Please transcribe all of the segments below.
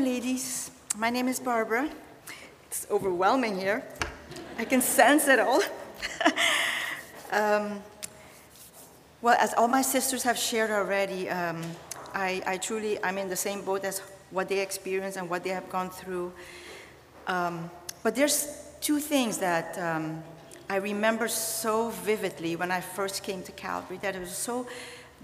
ladies. My name is Barbara. It's overwhelming here. I can sense it all. um, well, as all my sisters have shared already, um, I, I, truly, I'm in the same boat as what they experienced and what they have gone through. Um, but there's two things that um, I remember so vividly when I first came to Calvary that it was so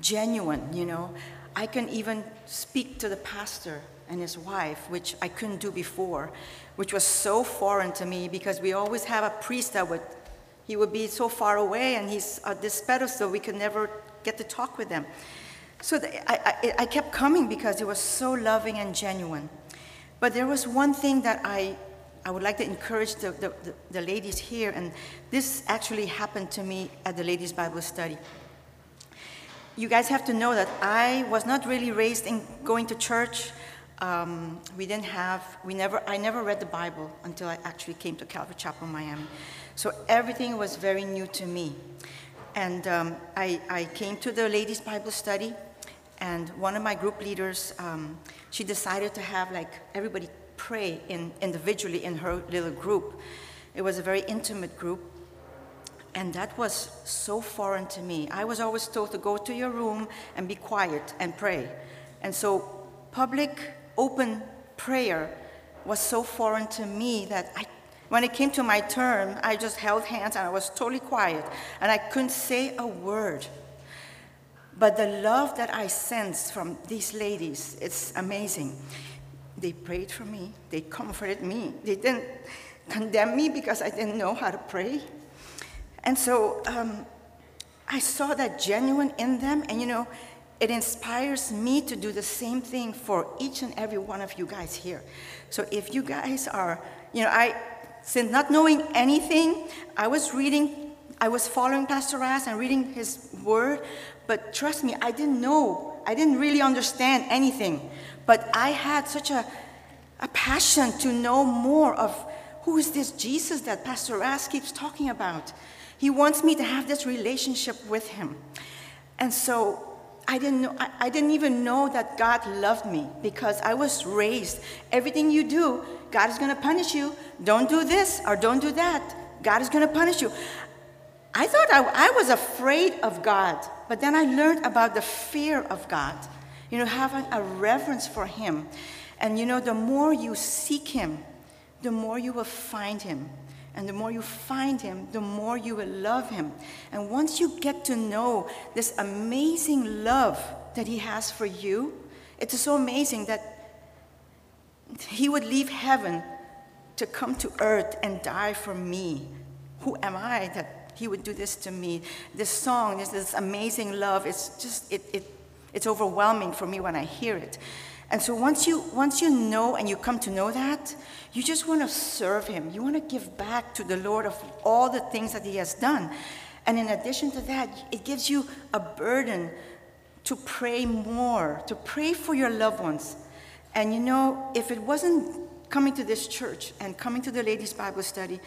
genuine, you know. I can even speak to the pastor and his wife, which I couldn't do before, which was so foreign to me because we always have a priest that would, he would be so far away and he's at this pedestal, we could never get to talk with them. So the, I, I, I kept coming because it was so loving and genuine. But there was one thing that I, I would like to encourage the, the, the ladies here, and this actually happened to me at the ladies' Bible study. You guys have to know that I was not really raised in going to church. Um, we didn't have, we never, I never read the Bible until I actually came to Calvary Chapel, Miami. So everything was very new to me. And um, I, I came to the ladies' Bible study, and one of my group leaders, um, she decided to have like everybody pray in, individually in her little group. It was a very intimate group, and that was so foreign to me. I was always told to go to your room and be quiet and pray. And so, public, open prayer was so foreign to me that I, when it came to my turn, I just held hands and I was totally quiet and I couldn't say a word. But the love that I sensed from these ladies, it's amazing. They prayed for me, they comforted me, they didn't condemn me because I didn't know how to pray. And so um, I saw that genuine in them, and you know, it inspires me to do the same thing for each and every one of you guys here. So if you guys are, you know, I, since not knowing anything, I was reading, I was following Pastor Ras and reading his word, but trust me, I didn't know, I didn't really understand anything. But I had such a, a passion to know more of who is this Jesus that Pastor Ras keeps talking about. He wants me to have this relationship with him. And so I didn't know, I, I, didn't even know that God loved me because I was raised. Everything you do, God is going to punish you. Don't do this or don't do that. God is going to punish you. I thought I, I was afraid of God, but then I learned about the fear of God. You know, having a reverence for Him. And you know, the more you seek Him, the more you will find Him. And the more you find him, the more you will love him. And once you get to know this amazing love that he has for you, it's so amazing that he would leave heaven to come to earth and die for me. Who am I that he would do this to me? This song, this, this amazing love, it's just, it, it, it's overwhelming for me when I hear it. And so once you, once you know and you come to know that, you just want to serve Him. You want to give back to the Lord of all the things that He has done. And in addition to that, it gives you a burden to pray more, to pray for your loved ones. And you know, if it wasn't coming to this church and coming to the ladies' Bible study,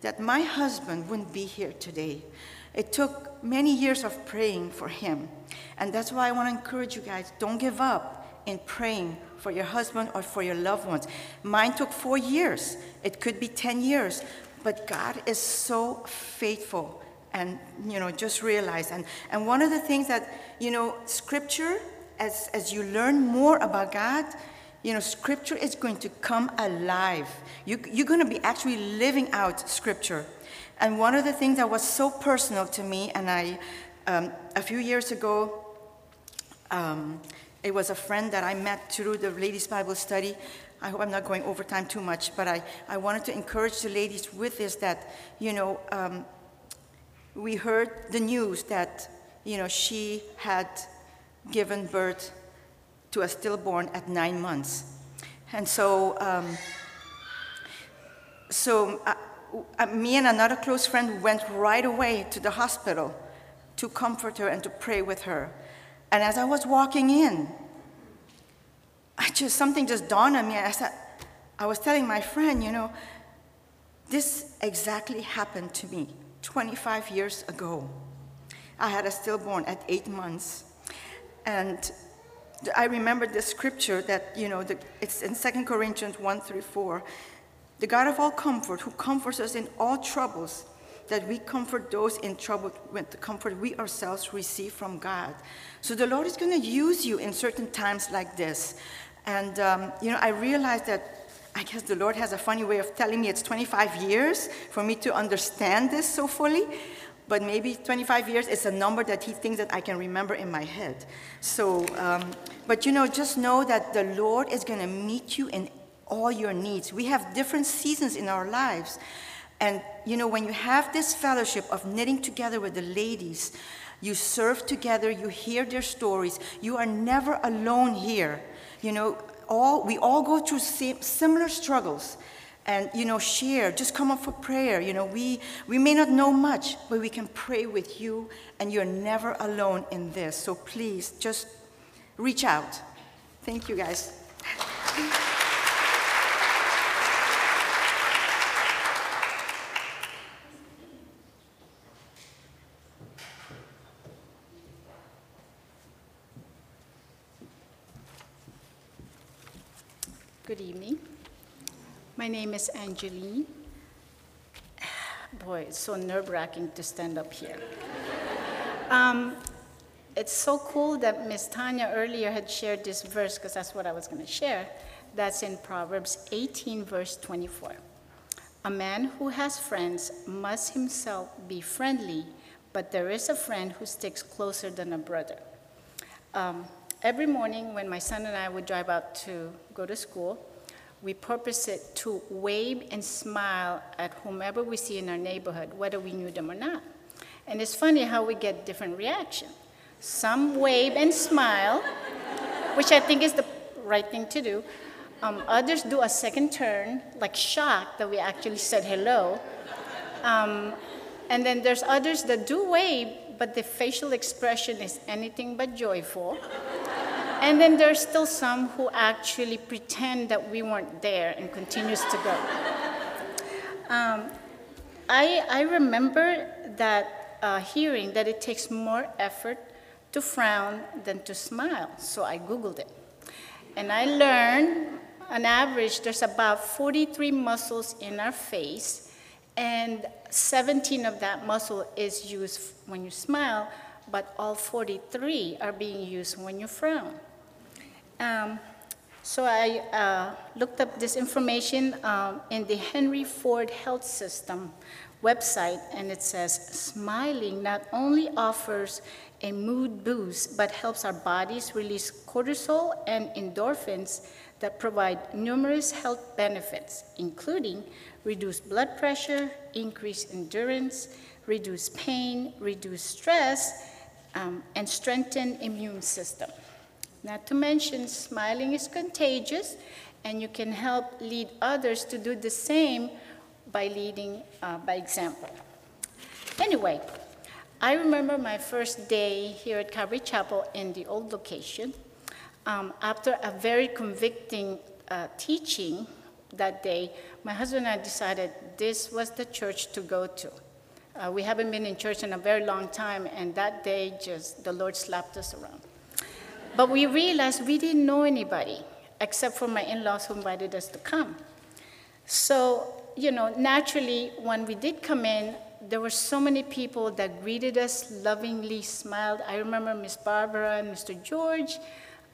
that my husband wouldn't be here today. It took many years of praying for him. And that's why I want to encourage you guys don't give up in praying for your husband or for your loved ones. Mine took four years, it could be 10 years, but God is so faithful. And, you know, just realize. And, and one of the things that, you know, scripture, as, as you learn more about God, you know, scripture is going to come alive. You, you're going to be actually living out scripture. And one of the things that was so personal to me, and I, um, a few years ago, um, it was a friend that I met through the ladies' Bible study. I hope I'm not going over time too much, but I, I wanted to encourage the ladies with this that, you know, um, we heard the news that, you know, she had given birth to a stillborn at nine months. And so, um, so uh, uh, me and another close friend went right away to the hospital to comfort her and to pray with her. And as I was walking in, I just something just dawned on me. I said, I was telling my friend, you know, this exactly happened to me 25 years ago. I had a stillborn at eight months. And I remember the scripture that, you know, the, it's in 2 Corinthians 1 through 4. The God of all comfort, who comforts us in all troubles, that we comfort those in trouble with the comfort we ourselves receive from God. So the Lord is going to use you in certain times like this. And, um, you know, I realized that I guess the Lord has a funny way of telling me it's 25 years for me to understand this so fully. But maybe 25 years is a number that He thinks that I can remember in my head. So, um, but you know, just know that the Lord is going to meet you in all your needs. We have different seasons in our lives. And, you know, when you have this fellowship of knitting together with the ladies, you serve together, you hear their stories, you are never alone here. You know, all, we all go through similar struggles and you know share just come up for prayer. You know we we may not know much but we can pray with you and you're never alone in this. So please just reach out. Thank you guys Good evening. My name is Angeline. Boy, it's so nerve wracking to stand up here. um, it's so cool that Miss Tanya earlier had shared this verse, because that's what I was going to share. That's in Proverbs 18, verse 24. A man who has friends must himself be friendly, but there is a friend who sticks closer than a brother. Um, every morning when my son and I would drive out to go to school, we purpose it to wave and smile at whomever we see in our neighborhood, whether we knew them or not. And it's funny how we get different reaction. Some wave and smile, which I think is the right thing to do. Um, others do a second turn, like shocked that we actually said hello. Um, and then there's others that do wave, but the facial expression is anything but joyful. And then there's still some who actually pretend that we weren't there and continues to go. Um, I, I remember that uh, hearing that it takes more effort to frown than to smile, so I Googled it. And I learned, on average, there's about 43 muscles in our face, and 17 of that muscle is used when you smile, but all 43 are being used when you frown. Um, so I uh, looked up this information um, in the Henry Ford Health System website, and it says smiling not only offers a mood boost, but helps our bodies release cortisol and endorphins that provide numerous health benefits, including reduced blood pressure, increased endurance, reduced pain, reduced stress, um, and strengthen immune system. Not to mention, smiling is contagious, and you can help lead others to do the same by leading uh, by example. Anyway, I remember my first day here at Calvary Chapel in the old location. Um, after a very convicting uh, teaching that day, my husband and I decided this was the church to go to. Uh, we haven't been in church in a very long time, and that day just the Lord slapped us around. But we realized we didn't know anybody except for my in laws who invited us to come. So, you know, naturally, when we did come in, there were so many people that greeted us, lovingly smiled. I remember Miss Barbara and Mr. George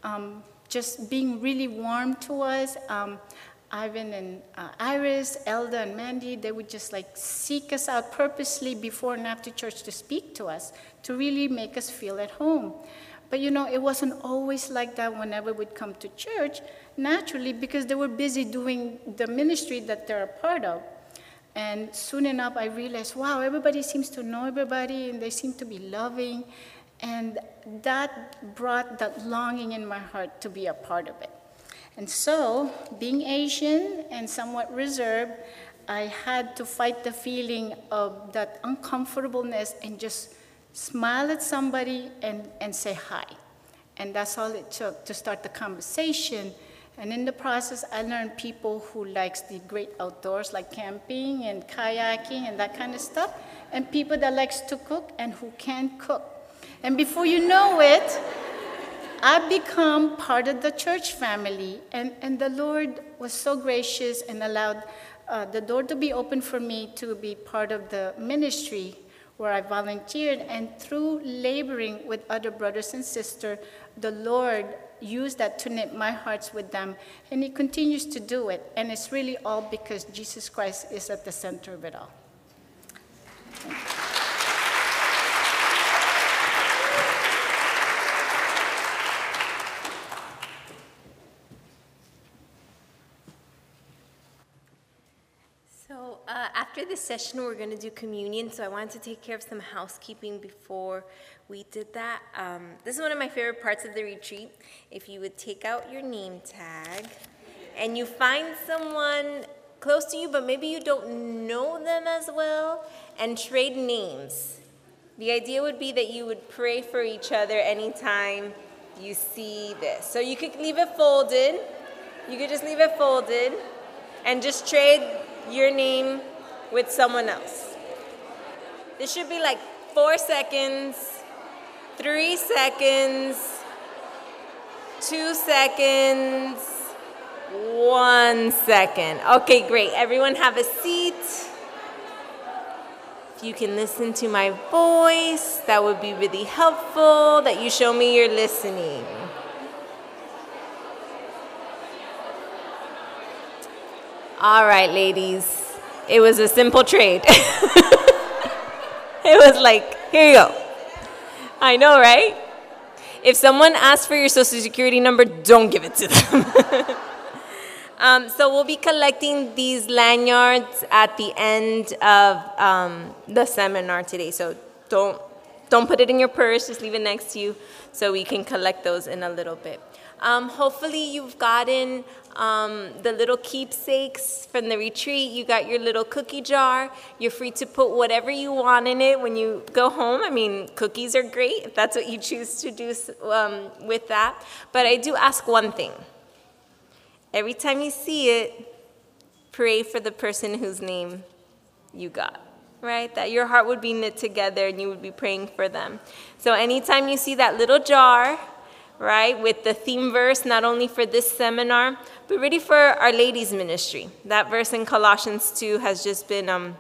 um, just being really warm to us. Um, Ivan and uh, Iris, Elda and Mandy, they would just like seek us out purposely before and after church to speak to us, to really make us feel at home. But you know, it wasn't always like that whenever we'd come to church, naturally, because they were busy doing the ministry that they're a part of. And soon enough, I realized, wow, everybody seems to know everybody and they seem to be loving. And that brought that longing in my heart to be a part of it. And so, being Asian and somewhat reserved, I had to fight the feeling of that uncomfortableness and just smile at somebody and, and say hi. And that's all it took to start the conversation. And in the process, I learned people who likes the great outdoors, like camping and kayaking and that kind of stuff, and people that likes to cook and who can cook. And before you know it, I've become part of the church family, and, and the Lord was so gracious and allowed uh, the door to be open for me to be part of the ministry where I volunteered. And through laboring with other brothers and sisters, the Lord used that to knit my hearts with them, and He continues to do it. And it's really all because Jesus Christ is at the center of it all. So uh, after this session, we're going to do communion. So I wanted to take care of some housekeeping before we did that. Um, this is one of my favorite parts of the retreat. If you would take out your name tag and you find someone close to you, but maybe you don't know them as well, and trade names. The idea would be that you would pray for each other anytime you see this. So you could leave it folded. You could just leave it folded and just trade your name with someone else. This should be like four seconds, three seconds, two seconds, one second. Okay, great. Everyone have a seat. If you can listen to my voice, that would be really helpful that you show me you're listening. All right, ladies. It was a simple trade. it was like, here you go. I know, right? If someone asks for your social security number, don't give it to them. um, so we'll be collecting these lanyards at the end of um, the seminar today. So don't don't put it in your purse. Just leave it next to you, so we can collect those in a little bit. Um, hopefully, you've gotten um, the little keepsakes from the retreat. You got your little cookie jar. You're free to put whatever you want in it when you go home. I mean, cookies are great if that's what you choose to do um, with that. But I do ask one thing every time you see it, pray for the person whose name you got right? That your heart would be knit together and you would be praying for them. So anytime you see that little jar, right, with the theme verse, not only for this seminar, but really for Our Ladies Ministry. That verse in Colossians 2 has just been um,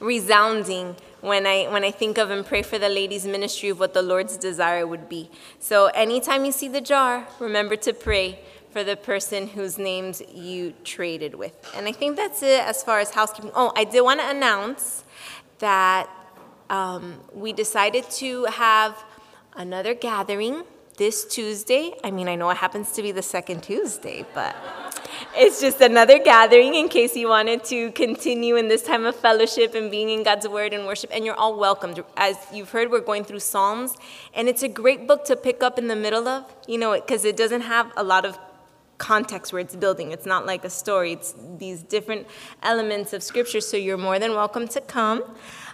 resounding when I, when I think of and pray for the ladies' ministry of what the Lord's desire would be. So anytime you see the jar, remember to pray for the person whose names you traded with. And I think that's it as far as housekeeping. Oh, I did want to announce that um, we decided to have another gathering this Tuesday. I mean, I know it happens to be the second Tuesday, but it's just another gathering in case you wanted to continue in this time of fellowship and being in God's Word and worship. And you're all welcomed. As you've heard, we're going through Psalms, and it's a great book to pick up in the middle of, you know, because it doesn't have a lot of context where it's building. It's not like a story, it's these different elements of Scripture. So you're more than welcome to come.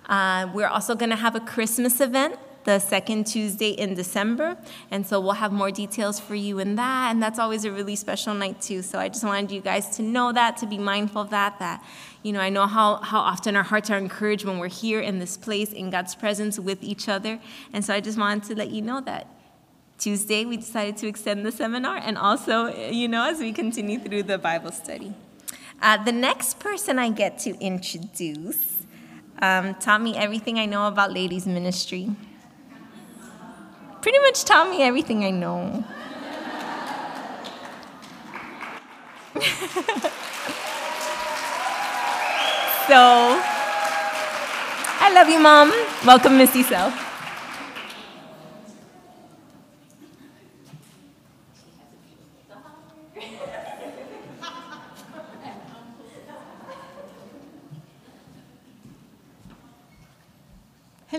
Uh, we're also going to have a Christmas event the second Tuesday in December. And so we'll have more details for you in that. And that's always a really special night, too. So I just wanted you guys to know that, to be mindful of that, that, you know, I know how, how often our hearts are encouraged when we're here in this place in God's presence with each other. And so I just wanted to let you know that. Tuesday, we decided to extend the seminar, and also, you know, as we continue through the Bible study. Uh, the next person I get to introduce um, taught me everything I know about ladies' ministry pretty much taught me everything I know. so, I love you, Mom. Welcome, Miss Isel.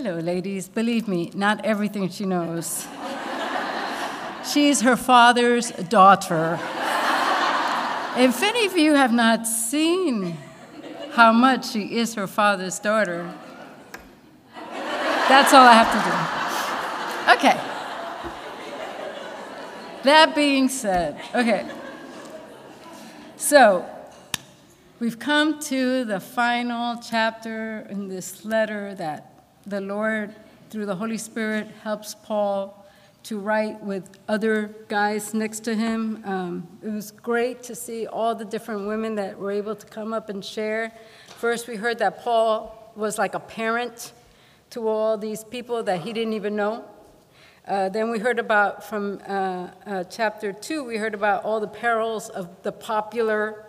Hello, ladies. Believe me, not everything she knows. She's her father's daughter. If any of you have not seen how much she is her father's daughter, that's all I have to do. Okay. That being said, okay. So, we've come to the final chapter in this letter that the Lord, through the Holy Spirit, helps Paul to write with other guys next to him. Um, it was great to see all the different women that were able to come up and share. First, we heard that Paul was like a parent to all these people that he didn't even know. Uh, then we heard about from uh, uh, chapter two, we heard about all the perils of the popular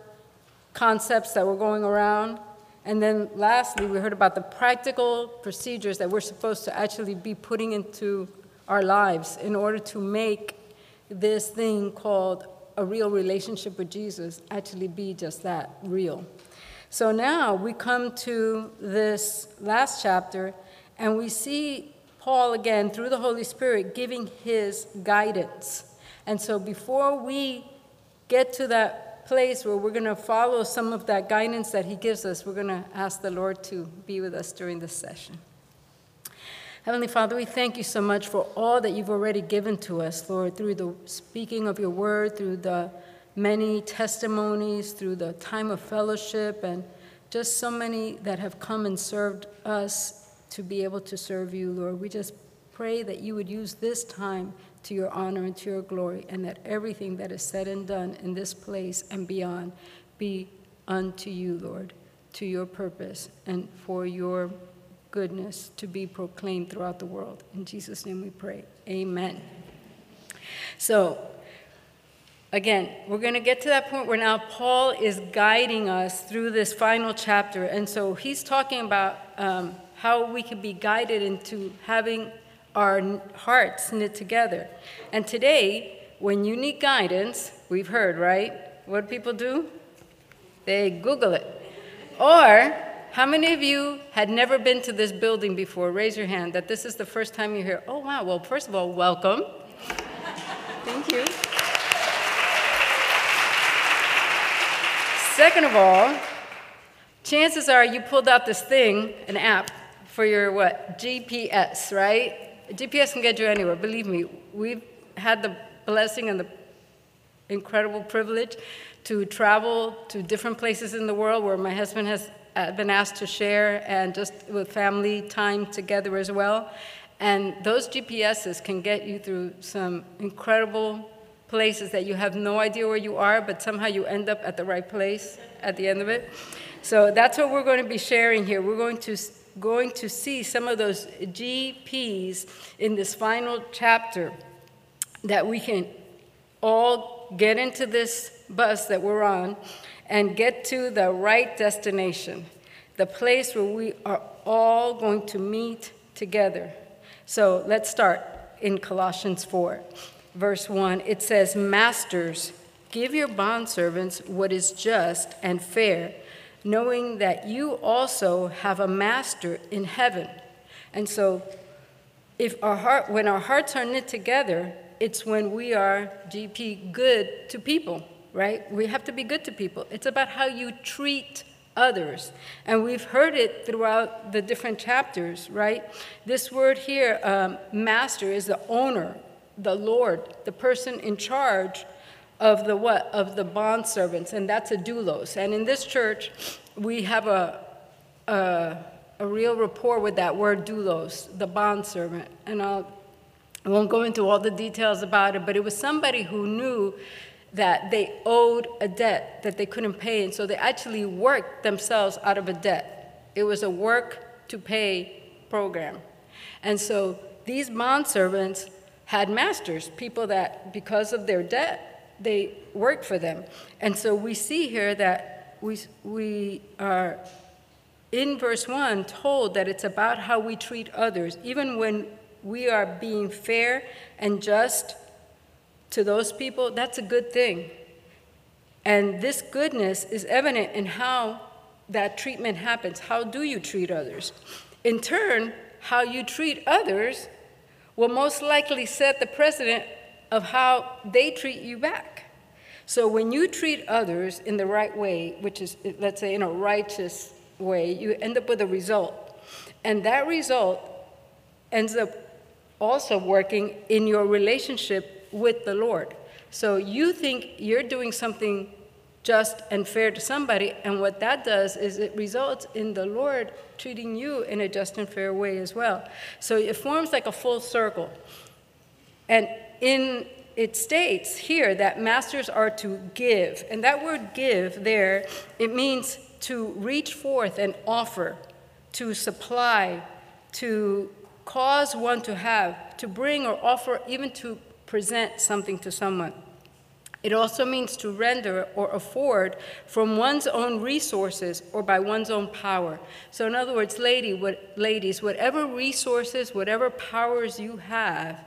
concepts that were going around. And then lastly, we heard about the practical procedures that we're supposed to actually be putting into our lives in order to make this thing called a real relationship with Jesus actually be just that real. So now we come to this last chapter and we see Paul again through the Holy Spirit giving his guidance. And so before we get to that place where we're going to follow some of that guidance that he gives us, we're going to ask the Lord to be with us during this session. Heavenly Father, we thank you so much for all that you've already given to us, Lord, through the speaking of your word, through the many testimonies, through the time of fellowship, and just so many that have come and served us to be able to serve you, Lord. We just pray that you would use this time to your honor and to your glory, and that everything that is said and done in this place and beyond be unto you, Lord, to your purpose and for your goodness to be proclaimed throughout the world. In Jesus' name we pray. Amen. So, again, we're going to get to that point where now Paul is guiding us through this final chapter. And so he's talking about um, how we can be guided into having our hearts knit together. And today, when you need guidance, we've heard, right? What do people do? They Google it. Or how many of you had never been to this building before? Raise your hand that this is the first time you're here. Oh, wow. Well, first of all, welcome. Thank you. Second of all, chances are you pulled out this thing, an app, for your what? GPS, right? GPS can get you anywhere. Believe me, we've had the blessing and the incredible privilege to travel to different places in the world where my husband has uh, been asked to share and just with family time together as well. And those GPSs can get you through some incredible places that you have no idea where you are, but somehow you end up at the right place at the end of it. So that's what we're going to be sharing here. We're going to going to see some of those GPs in this final chapter that we can all get into this bus that we're on and get to the right destination, the place where we are all going to meet together. So let's start in Colossians 4, verse 1. It says, Masters, give your bondservants what is just and fair, knowing that you also have a master in heaven. And so if our heart, when our hearts are knit together, it's when we are GP good to people right? We have to be good to people. It's about how you treat others. And we've heard it throughout the different chapters, right? This word here, um, master, is the owner, the Lord, the person in charge of the what? Of the bond servants, and that's a doulos. And in this church, we have a, a, a real rapport with that word doulos, the bond servant. And I'll, I won't go into all the details about it, but it was somebody who knew that they owed a debt that they couldn't pay, and so they actually worked themselves out of a debt. It was a work to pay program. And so these bond servants had masters, people that, because of their debt, they work for them. And so we see here that we, we are in verse 1 told that it's about how we treat others, even when we are being fair and just to those people, that's a good thing. And this goodness is evident in how that treatment happens. How do you treat others? In turn, how you treat others will most likely set the precedent of how they treat you back. So when you treat others in the right way, which is, let's say, in a righteous way, you end up with a result. And that result ends up also working in your relationship with the Lord. So you think you're doing something just and fair to somebody, and what that does is it results in the Lord treating you in a just and fair way as well. So it forms like a full circle. And in it states here that masters are to give. And that word give there, it means to reach forth and offer, to supply, to cause one to have, to bring or offer, even to present something to someone. It also means to render or afford from one's own resources or by one's own power. So, in other words, lady, what, ladies, whatever resources, whatever powers you have,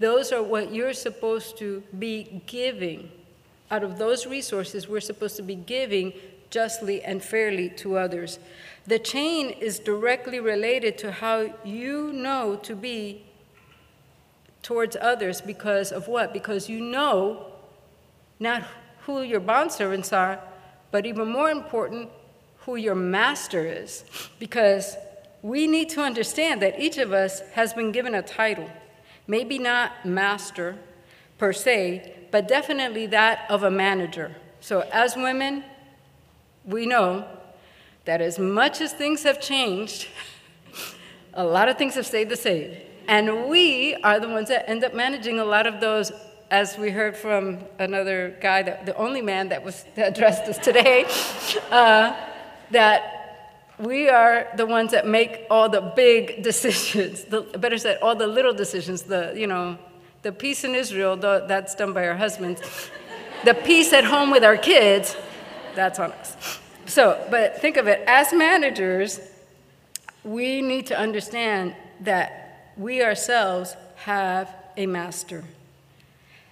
those are what you're supposed to be giving. Out of those resources, we're supposed to be giving justly and fairly to others. The chain is directly related to how you know to be towards others because of what? Because you know not who your bondservants are, but even more important, who your master is. Because we need to understand that each of us has been given a title. Maybe not master per se, but definitely that of a manager. So, as women, we know that as much as things have changed, a lot of things have stayed the same. And we are the ones that end up managing a lot of those, as we heard from another guy, that, the only man that was that addressed us today, uh, that we are the ones that make all the big decisions. The, better said, all the little decisions. The you know, the peace in Israel, the, that's done by our husbands. the peace at home with our kids, that's on us. So, but think of it as managers, we need to understand that we ourselves have a master.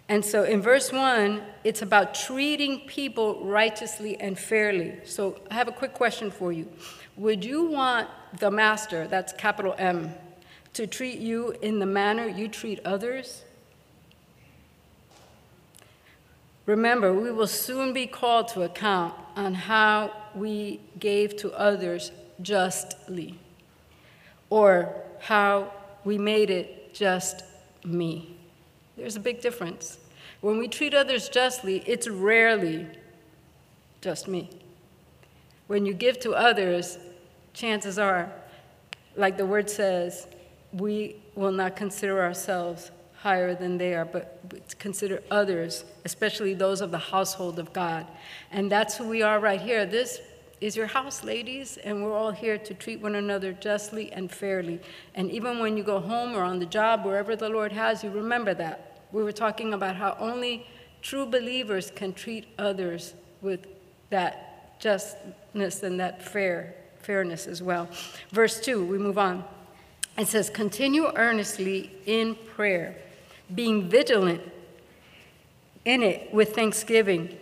And so in verse 1, it's about treating people righteously and fairly. So I have a quick question for you. Would you want the master, that's capital M, to treat you in the manner you treat others? Remember, we will soon be called to account on how we gave to others justly, or how we made it just me. There's a big difference. When we treat others justly, it's rarely just me. When you give to others, chances are, like the word says, we will not consider ourselves higher than they are, but consider others, especially those of the household of God. And that's who we are right here. This is your house, ladies, and we're all here to treat one another justly and fairly. And even when you go home or on the job, wherever the Lord has you, remember that. We were talking about how only true believers can treat others with that justness and that fair fairness as well. Verse 2, we move on. It says, Continue earnestly in prayer being vigilant in it with thanksgiving.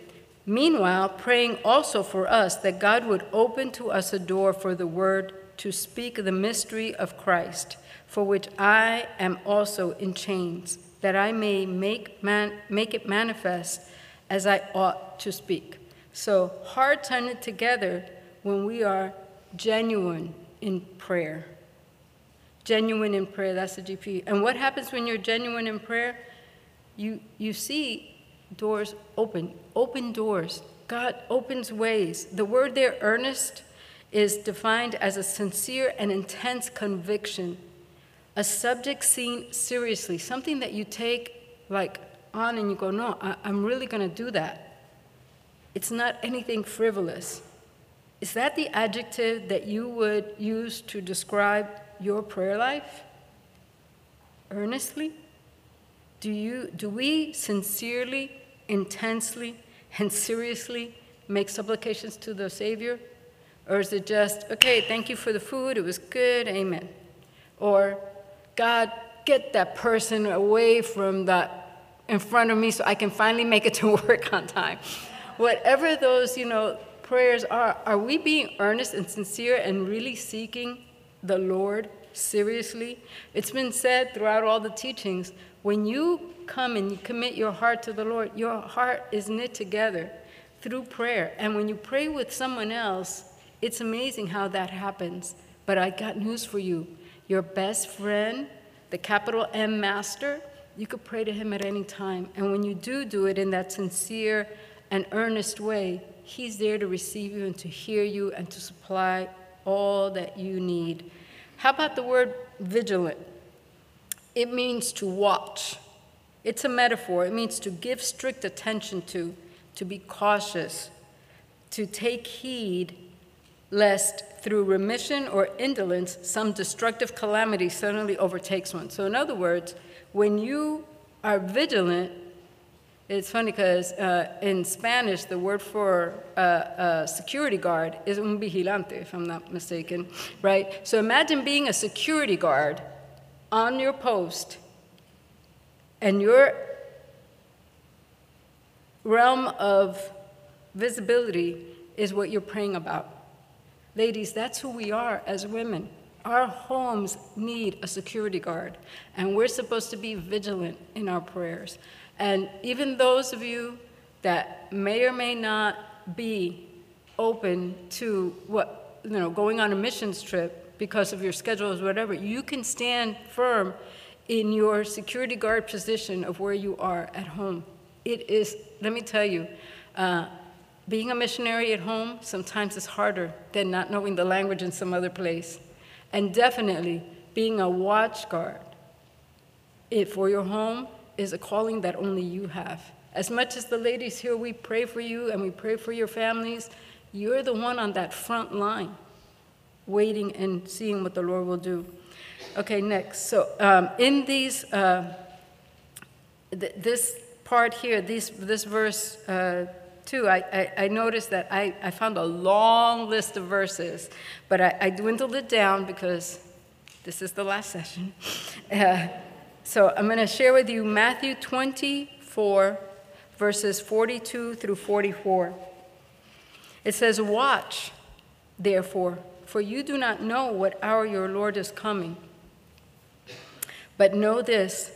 Meanwhile, praying also for us that God would open to us a door for the word to speak the mystery of Christ, for which I am also in chains, that I may make, man, make it manifest as I ought to speak. So, are knit together when we are genuine in prayer genuine in prayer. That's the GP. And what happens when you're genuine in prayer? You, you see doors open, open doors. God opens ways. The word there, earnest, is defined as a sincere and intense conviction, a subject seen seriously, something that you take like on and you go, no, I, I'm really going to do that. It's not anything frivolous. Is that the adjective that you would use to describe your prayer life? Earnestly? Do, you, do we sincerely, intensely, and seriously make supplications to the Savior? Or is it just, okay, thank you for the food, it was good, amen? Or, God, get that person away from that in front of me so I can finally make it to work on time. Whatever those, you know, prayers are, are we being earnest and sincere and really seeking the Lord seriously. It's been said throughout all the teachings when you come and you commit your heart to the Lord, your heart is knit together through prayer. And when you pray with someone else, it's amazing how that happens. But I got news for you. Your best friend, the capital M master, you could pray to him at any time. And when you do do it in that sincere and earnest way, he's there to receive you and to hear you and to supply all that you need. How about the word vigilant? It means to watch, It's a metaphor. It means to give strict attention to, to be cautious, to take heed lest through remission or indolence some destructive calamity suddenly overtakes one. So, in other words, when you are vigilant, it's funny because uh, in Spanish, the word for uh, security guard is un vigilante, if I'm not mistaken, right? So imagine being a security guard on your post, and your realm of visibility is what you're praying about. Ladies, that's who we are as women. Our homes need a security guard, and we're supposed to be vigilant in our prayers. And even those of you that may or may not be open to what, you know, going on a missions trip because of your schedules, whatever, you can stand firm in your security guard position of where you are at home. It is, let me tell you, uh, being a missionary at home sometimes is harder than not knowing the language in some other place. And definitely, being a watch guard for your home is a calling that only you have. As much as the ladies here, we pray for you and we pray for your families, you're the one on that front line, waiting and seeing what the Lord will do. Okay, next. So, um, in these, uh, th- this part here, these, this verse uh, 2, I, I, I, noticed that I, I found a long list of verses, but I, I dwindled it down because this is the last session. Uh, so I'm going to share with you Matthew 24, verses 42 through 44. It says, Watch, therefore, for you do not know what hour your Lord is coming. But know this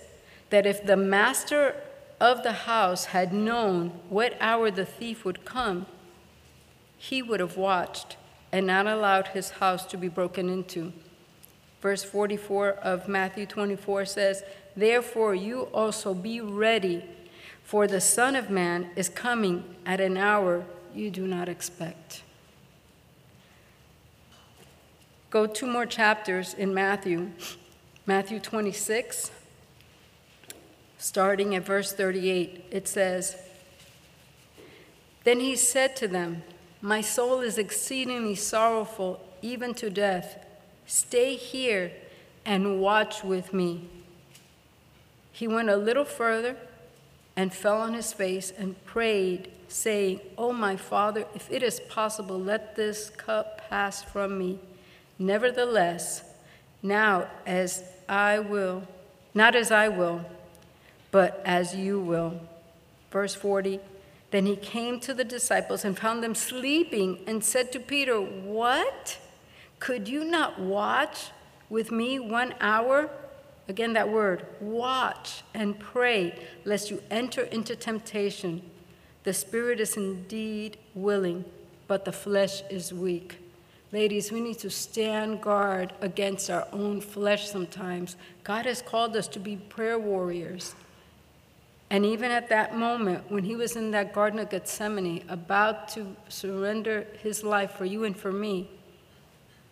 that if the master of the house had known what hour the thief would come, he would have watched and not allowed his house to be broken into. Verse 44 of Matthew 24 says, Therefore, you also be ready, for the Son of Man is coming at an hour you do not expect. Go two more chapters in Matthew. Matthew 26, starting at verse 38, it says, Then he said to them, My soul is exceedingly sorrowful, even to death. Stay here and watch with me. He went a little further and fell on his face and prayed, saying, Oh, my Father, if it is possible, let this cup pass from me. Nevertheless, now as I will, not as I will, but as you will. Verse 40 Then he came to the disciples and found them sleeping and said to Peter, What? Could you not watch with me one hour? Again, that word, watch and pray, lest you enter into temptation. The spirit is indeed willing, but the flesh is weak. Ladies, we need to stand guard against our own flesh sometimes. God has called us to be prayer warriors. And even at that moment, when he was in that Garden of Gethsemane, about to surrender his life for you and for me,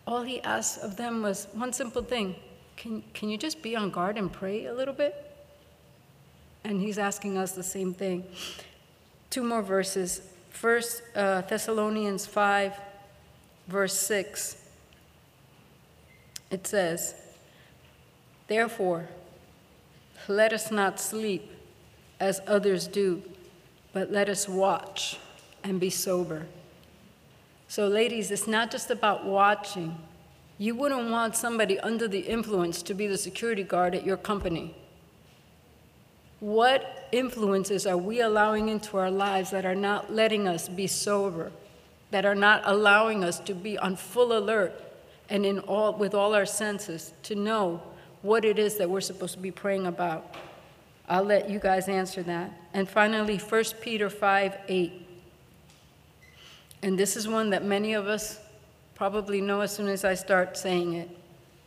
all he asked of them was one simple thing can, can you just be on guard and pray a little bit? And he's asking us the same thing. Two more verses. First uh, Thessalonians 5, verse 6. It says, Therefore, let us not sleep as others do, but let us watch and be sober. So, ladies, it's not just about watching you wouldn't want somebody under the influence to be the security guard at your company. What influences are we allowing into our lives that are not letting us be sober, that are not allowing us to be on full alert and in all, with all our senses to know what it is that we're supposed to be praying about? I'll let you guys answer that. And finally, 1 Peter 5 8. And this is one that many of us probably know as soon as I start saying it.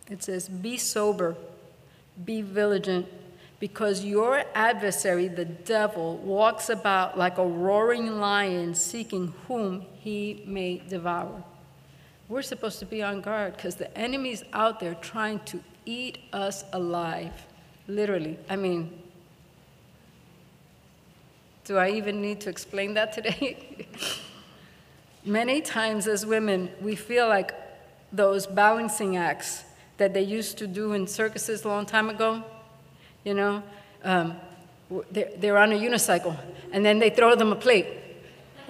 It says, Be sober, be vigilant, because your adversary, the devil, walks about like a roaring lion seeking whom he may devour. We're supposed to be on guard because the enemy's out there trying to eat us alive. Literally. I mean, Do I even need to explain that today? Many times as women, we feel like those balancing acts that they used to do in circuses a long time ago. You know, um, they're, they're on a unicycle, and then they throw them a plate.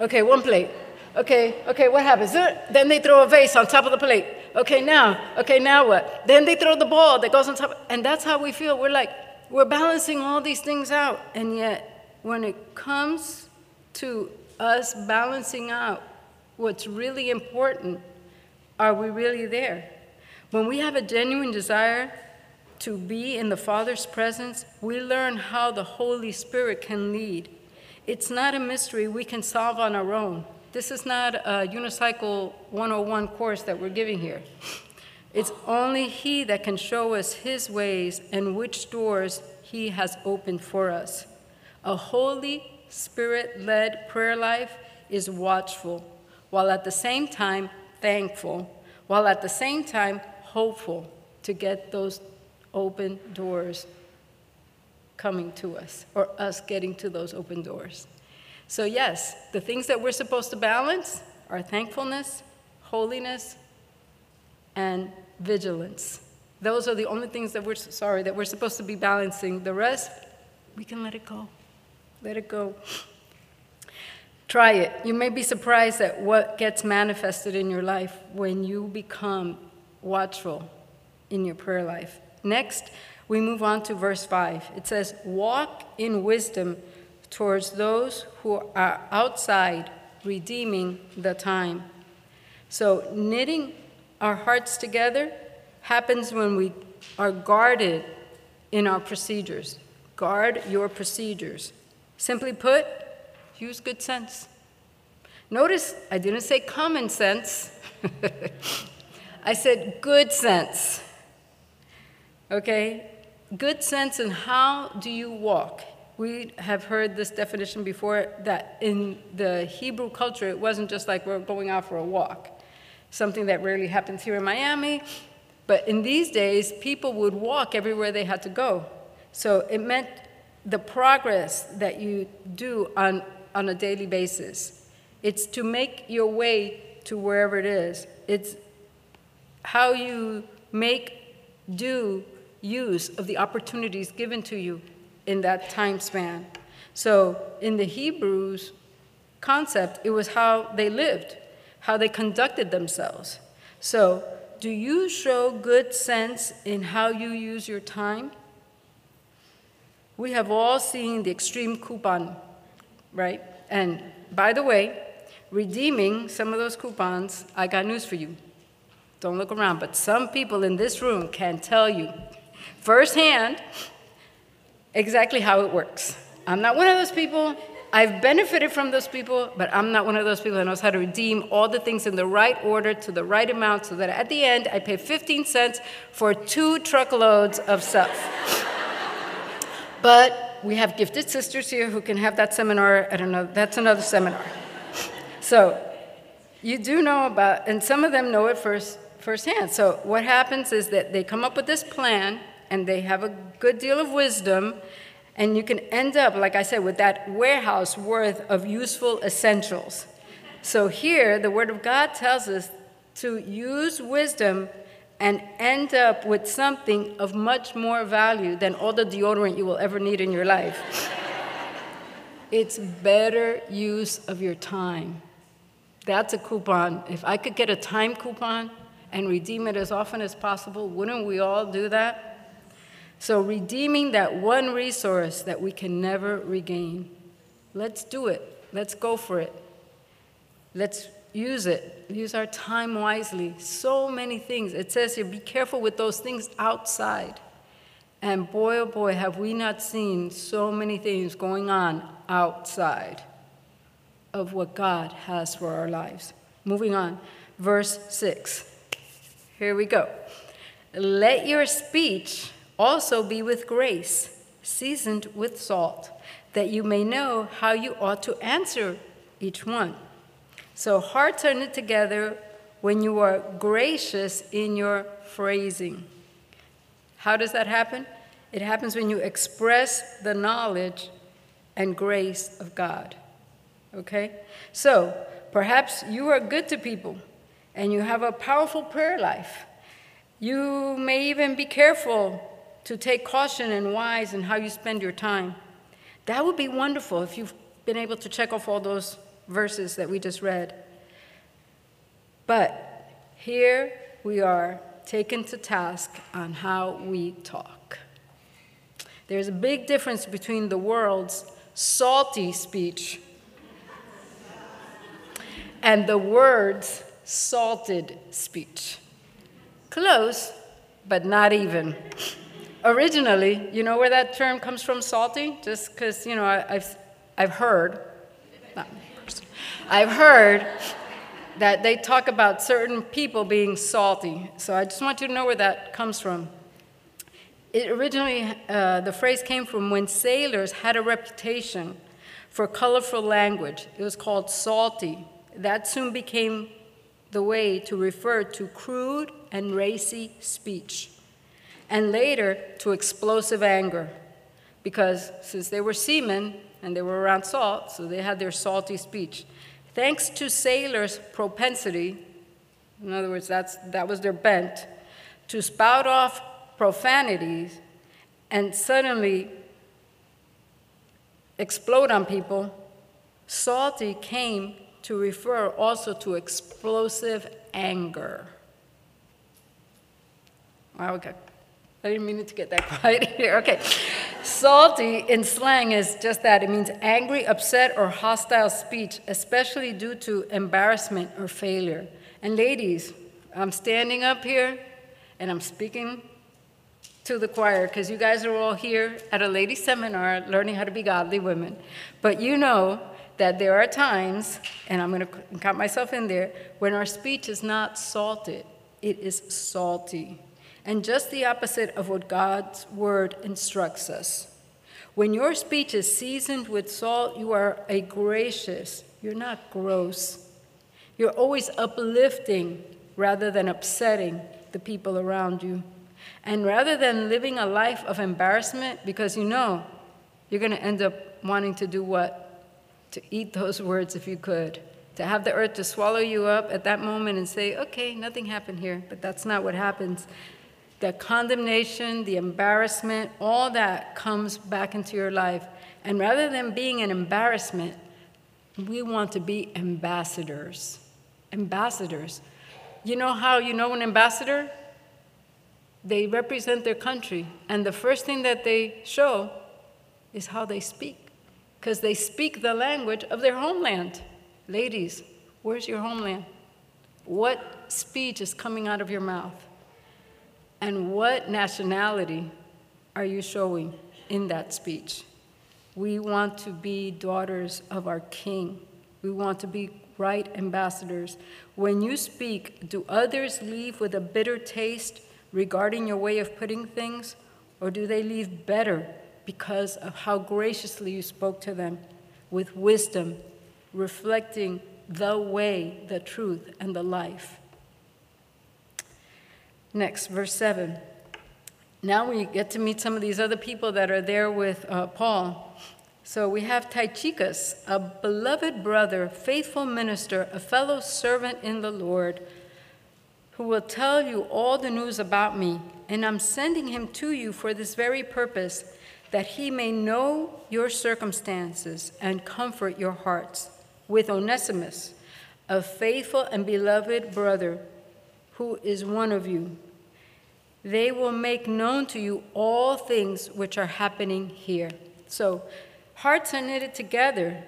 Okay, one plate. Okay, okay, what happens? Uh, Then they throw a vase on top of the plate. Okay, now, okay, now what? Then they throw the ball that goes on top, and that's how we feel. We're like, we're balancing all these things out, and yet, when it comes to us balancing out what's really important, are we really there? When we have a genuine desire to be in the Father's presence, we learn how the Holy Spirit can lead. It's not a mystery we can solve on our own. This is not a unicycle 101 course that we're giving here. It's only He that can show us His ways and which doors He has opened for us. A Holy Spirit led prayer life is watchful, while at the same time thankful, while at the same time hopeful to get those open doors coming to us, or us getting to those open doors. So, yes, the things that we're supposed to balance are thankfulness, holiness, and vigilance. Those are the only things that we're sorry that we're supposed to be balancing. The rest, we can let it go. Let it go. Try it. You may be surprised at what gets manifested in your life when you become watchful in your prayer life. Next, we move on to verse 5. It says, Walk in wisdom towards those who are outside, redeeming the time. So, knitting our hearts together happens when we are guarded in our procedures. Guard your procedures. Simply put, use good sense. Notice I didn't say common sense, I said good sense. Okay? Good sense in how do you walk? We have heard this definition before that in the Hebrew culture, it wasn't just like we're going out for a walk, something that rarely happens here in Miami. But in these days, people would walk everywhere they had to go. So it meant the progress that you do on, on a daily basis. It's to make your way to wherever it is. It's how you make do use of the opportunities given to you in that time span. So in the Hebrews concept, it was how they lived, how they conducted themselves. So do you show good sense in how you use your time? We have all seen the extreme coupon, right? And by the way, redeeming some of those coupons, I got news for you. Don't look around, but some people in this room can tell you firsthand exactly how it works. I'm not one of those people. I've benefited from those people, but I'm not one of those people that knows how to redeem all the things in the right order to the right amount so that at the end I pay 15 cents for two truckloads of stuff. but we have gifted sisters here who can have that seminar at another, that's another seminar. So you do know about, and some of them know it first, firsthand. So what happens is that they come up with this plan and they have a good deal of wisdom, and you can end up, like I said, with that warehouse worth of useful essentials. So here, the Word of God tells us to use wisdom and end up with something of much more value than all the deodorant you will ever need in your life. it's better use of your time. That's a coupon. If I could get a time coupon and redeem it as often as possible, wouldn't we all do that? So, redeeming that one resource that we can never regain. Let's do it. Let's go for it. Let's use it. Use our time wisely. So many things. It says here be careful with those things outside. And boy, oh boy, have we not seen so many things going on outside of what God has for our lives. Moving on, verse 6. Here we go. Let your speech also be with grace, seasoned with salt, that you may know how you ought to answer each one. So hearts are knit together when you are gracious in your phrasing. How does that happen? It happens when you express the knowledge and grace of God. Okay? So, perhaps you are good to people and you have a powerful prayer life. You may even be careful to take caution and wise in how you spend your time. That would be wonderful if you've been able to check off all those verses that we just read. But here we are taken to task on how we talk. There's a big difference between the world's salty speech and the words salted speech. Close, but not even. Originally, you know where that term comes from, salty? Just because, you know, I, have I've heard, not I've heard that they talk about certain people being salty. So I just want you to know where that comes from. It originally, uh, the phrase came from when sailors had a reputation for colorful language. It was called salty. That soon became the way to refer to crude and racy speech, and later to explosive anger, because since they were seamen and they were around salt, so they had their salty speech. Thanks to sailors' propensity, in other words, that's, that was their bent, to spout off profanities and suddenly explode on people, salty came to refer also to explosive anger. Wow, okay. I didn't mean to get that quiet here. Okay. Salty in slang is just that it means angry, upset, or hostile speech, especially due to embarrassment or failure. And ladies, I'm standing up here and I'm speaking to the choir because you guys are all here at a ladies' seminar learning how to be godly women. But you know that there are times, and I'm going to count myself in there, when our speech is not salted, it is salty and just the opposite of what God's word instructs us. When your speech is seasoned with salt, you are a gracious, you're not gross. You're always uplifting rather than upsetting the people around you. And rather than living a life of embarrassment, because you know you're going to end up wanting to do what? To eat those words if you could. To have the earth to swallow you up at that moment and say, okay, nothing happened here. But that's not what happens the condemnation, the embarrassment, all that comes back into your life. And rather than being an embarrassment, we want to be ambassadors. Ambassadors. You know how you know an ambassador? They represent their country, and the first thing that they show is how they speak, because they speak the language of their homeland. Ladies, where's your homeland? What speech is coming out of your mouth? And what nationality are you showing in that speech? We want to be daughters of our King. We want to be right ambassadors. When you speak, do others leave with a bitter taste regarding your way of putting things, or do they leave better because of how graciously you spoke to them with wisdom, reflecting the way, the truth, and the life? Next, verse 7. Now we get to meet some of these other people that are there with uh, Paul. So we have Tychicus, a beloved brother, faithful minister, a fellow servant in the Lord, who will tell you all the news about me. And I'm sending him to you for this very purpose, that he may know your circumstances and comfort your hearts. With Onesimus, a faithful and beloved brother, who is one of you. They will make known to you all things which are happening here. So, hearts are knitted together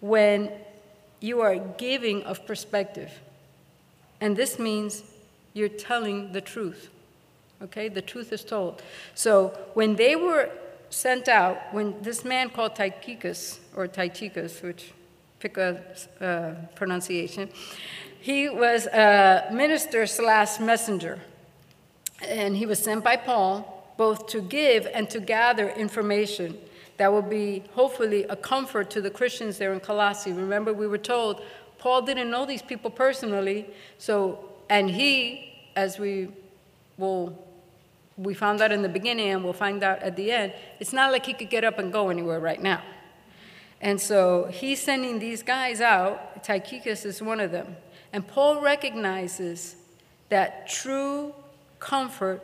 when you are giving of perspective. And this means you're telling the truth. Okay? The truth is told. So, when they were sent out, when this man called Tychicus, or Tychicus, which pick a uh, pronunciation, he was a minister slash messenger, and he was sent by Paul both to give and to gather information that will be hopefully a comfort to the Christians there in Colossae. Remember, we were told Paul didn't know these people personally, so and he, as we will we found out in the beginning and we'll find out at the end, it's not like he could get up and go anywhere right now. And so he's sending these guys out. Tychicus is one of them. And Paul recognizes that true comfort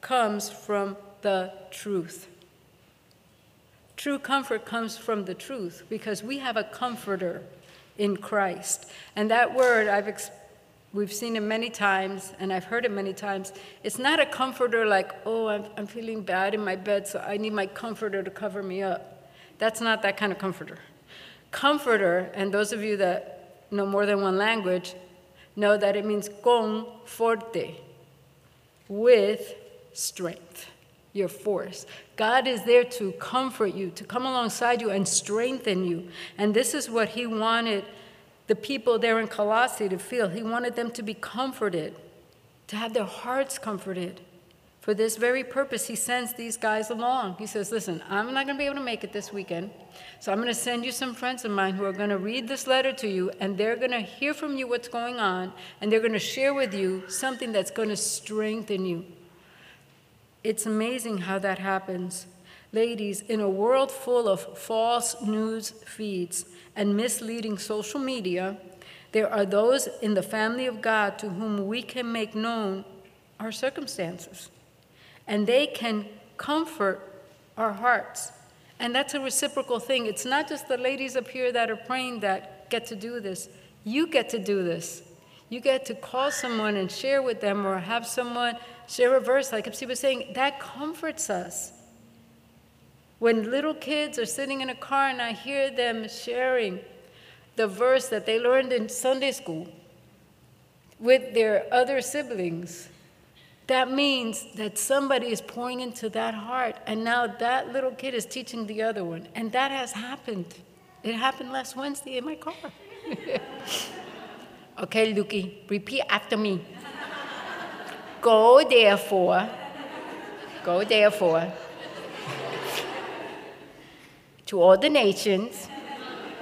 comes from the truth. True comfort comes from the truth because we have a comforter in Christ. And that word, I've ex- we've seen it many times and I've heard it many times. It's not a comforter like, oh, I'm, I'm feeling bad in my bed, so I need my comforter to cover me up. That's not that kind of comforter. Comforter, and those of you that know more than one language, know that it means con forte, with strength, your force. God is there to comfort you, to come alongside you and strengthen you. And this is what he wanted the people there in Colossae to feel. He wanted them to be comforted, to have their hearts comforted. For this very purpose, he sends these guys along. He says, Listen, I'm not going to be able to make it this weekend, so I'm going to send you some friends of mine who are going to read this letter to you, and they're going to hear from you what's going on, and they're going to share with you something that's going to strengthen you. It's amazing how that happens. Ladies, in a world full of false news feeds and misleading social media, there are those in the family of God to whom we can make known our circumstances and they can comfort our hearts. And that's a reciprocal thing. It's not just the ladies up here that are praying that get to do this. You get to do this. You get to call someone and share with them or have someone share a verse, like Ipsy was saying, that comforts us. When little kids are sitting in a car and I hear them sharing the verse that they learned in Sunday school with their other siblings, that means that somebody is pouring into that heart, and now that little kid is teaching the other one. And that has happened. It happened last Wednesday in my car. okay, Lukey, repeat after me. Go therefore, go therefore to all the nations,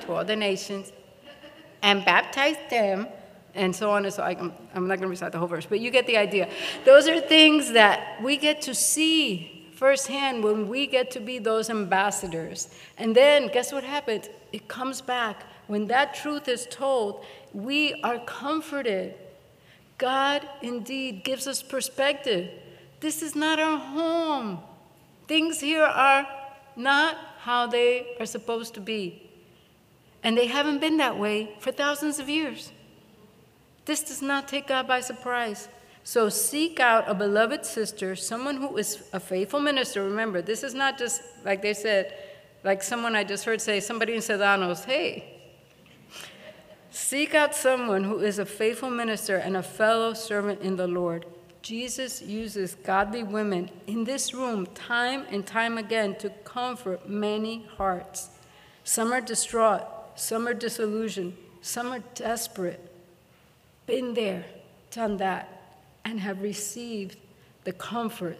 to all the nations, and baptize them and so on and so on. I'm not going to recite the whole verse, but you get the idea. Those are things that we get to see firsthand when we get to be those ambassadors. And then, guess what happens? It comes back. When that truth is told, we are comforted. God indeed gives us perspective. This is not our home. Things here are not how they are supposed to be. And they haven't been that way for thousands of years. This does not take God by surprise. So seek out a beloved sister, someone who is a faithful minister. Remember, this is not just like they said, like someone I just heard say, somebody in Sedanos, hey, seek out someone who is a faithful minister and a fellow servant in the Lord. Jesus uses godly women in this room time and time again to comfort many hearts. Some are distraught, some are disillusioned, some are desperate been there, done that, and have received the comfort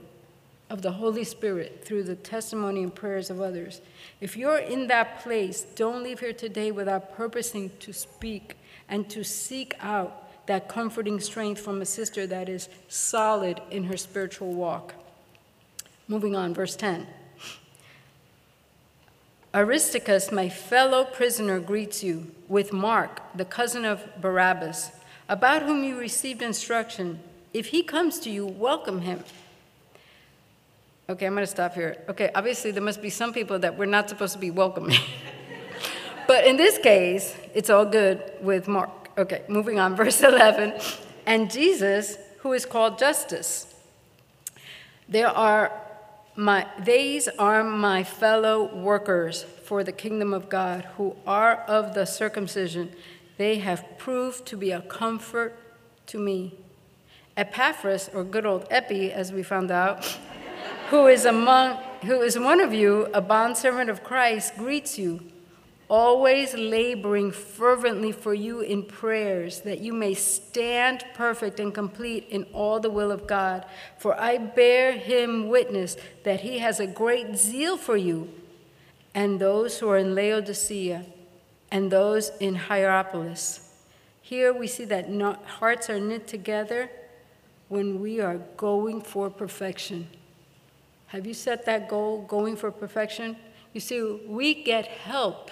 of the Holy Spirit through the testimony and prayers of others. If you're in that place, don't leave here today without purposing to speak and to seek out that comforting strength from a sister that is solid in her spiritual walk. Moving on, verse 10. Aristarchus, my fellow prisoner, greets you with Mark, the cousin of Barabbas about whom you received instruction. If he comes to you, welcome him. Okay, I'm going to stop here. Okay, obviously, there must be some people that we're not supposed to be welcoming. but in this case, it's all good with Mark. Okay, moving on, verse 11. And Jesus, who is called Justus. There are my, these are my fellow workers for the kingdom of God, who are of the circumcision they have proved to be a comfort to me. Epaphras, or good old Epi, as we found out, who is among who is one of you, a bondservant of Christ, greets you, always laboring fervently for you in prayers, that you may stand perfect and complete in all the will of God. For I bear him witness that he has a great zeal for you and those who are in Laodicea and those in Hierapolis. Here we see that hearts are knit together when we are going for perfection. Have you set that goal, going for perfection? You see, we get help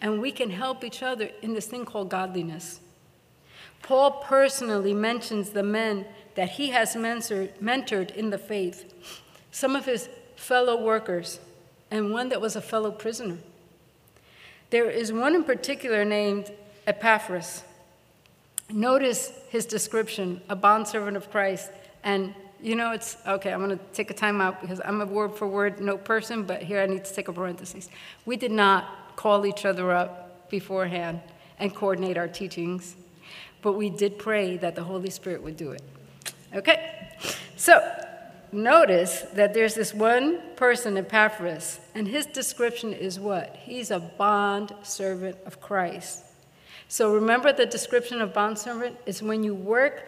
and we can help each other in this thing called godliness. Paul personally mentions the men that he has mentored in the faith, some of his fellow workers, and one that was a fellow prisoner. There is one in particular named Epaphras. Notice his description, a bondservant of Christ. And you know, it's okay, I'm going to take a time out because I'm a word for word note person, but here I need to take a parenthesis. We did not call each other up beforehand and coordinate our teachings, but we did pray that the Holy Spirit would do it. Okay? So, notice that there's this one person, Epaphras, and his description is what? He's a bond servant of Christ. So remember the description of bond servant is when you work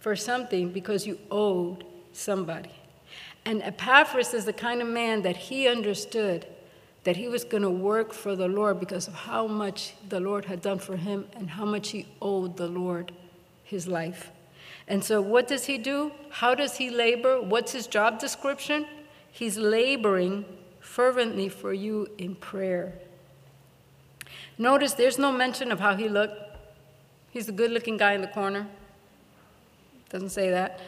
for something because you owed somebody. And Epaphras is the kind of man that he understood that he was going to work for the Lord because of how much the Lord had done for him and how much he owed the Lord his life. And so, what does he do? How does he labor? What's his job description? He's laboring fervently for you in prayer. Notice there's no mention of how he looked. He's a good looking guy in the corner. Doesn't say that.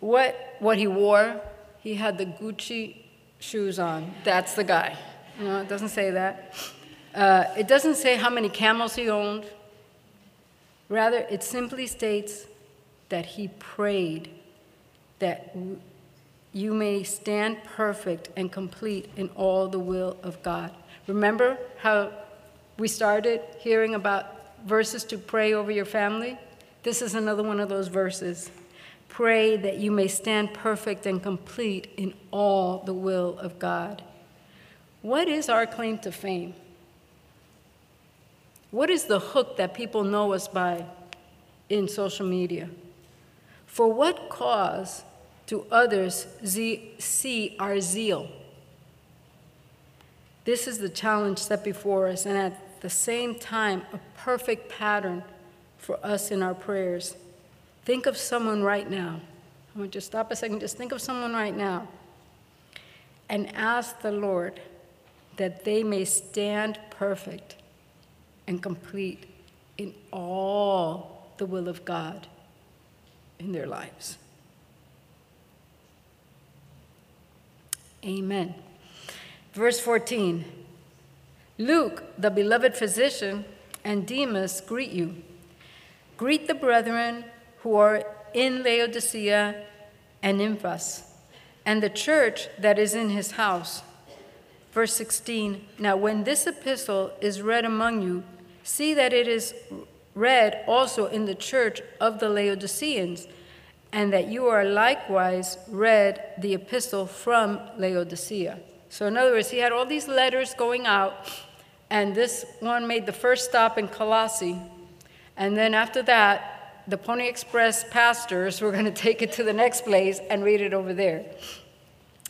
What, what he wore, he had the Gucci shoes on. That's the guy. No, it doesn't say that. Uh, it doesn't say how many camels he owned. Rather, it simply states that he prayed that you may stand perfect and complete in all the will of God. Remember how we started hearing about verses to pray over your family? This is another one of those verses. Pray that you may stand perfect and complete in all the will of God. What is our claim to fame? What is the hook that people know us by in social media? For what cause do others see our zeal? This is the challenge set before us, and at the same time, a perfect pattern for us in our prayers. Think of someone right now. I want you to stop a second, just think of someone right now and ask the Lord that they may stand perfect and complete in all the will of God in their lives. Amen. Verse 14 Luke, the beloved physician, and Demas greet you. Greet the brethren who are in Laodicea and Nymphas, and the church that is in his house. Verse 16 Now, when this epistle is read among you, see that it is read also in the church of the Laodiceans, and that you are likewise read the epistle from Laodicea. So, in other words, he had all these letters going out, and this one made the first stop in Colossae. And then after that, the Pony Express pastors were going to take it to the next place and read it over there.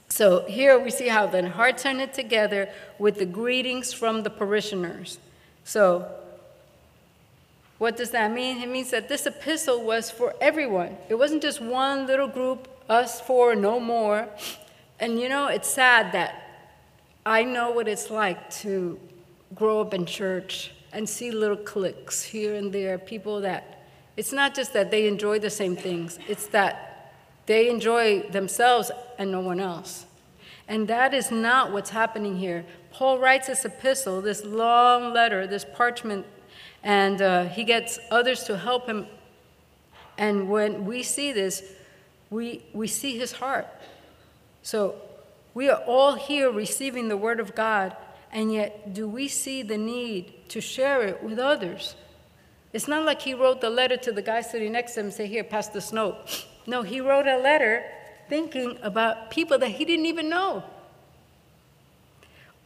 So here we see how the hearts are knit together with the greetings from the parishioners. So what does that mean? It means that this epistle was for everyone. It wasn't just one little group, us four, no more. And you know, it's sad that I know what it's like to grow up in church and see little cliques here and there, people that it's not just that they enjoy the same things, it's that they enjoy themselves and no one else. And that is not what's happening here. Paul writes this epistle, this long letter, this parchment and uh, he gets others to help him. And when we see this, we, we see his heart. So we are all here receiving the word of God, and yet do we see the need to share it with others? It's not like he wrote the letter to the guy sitting next to him say, Here, pass this note. No, he wrote a letter thinking about people that he didn't even know.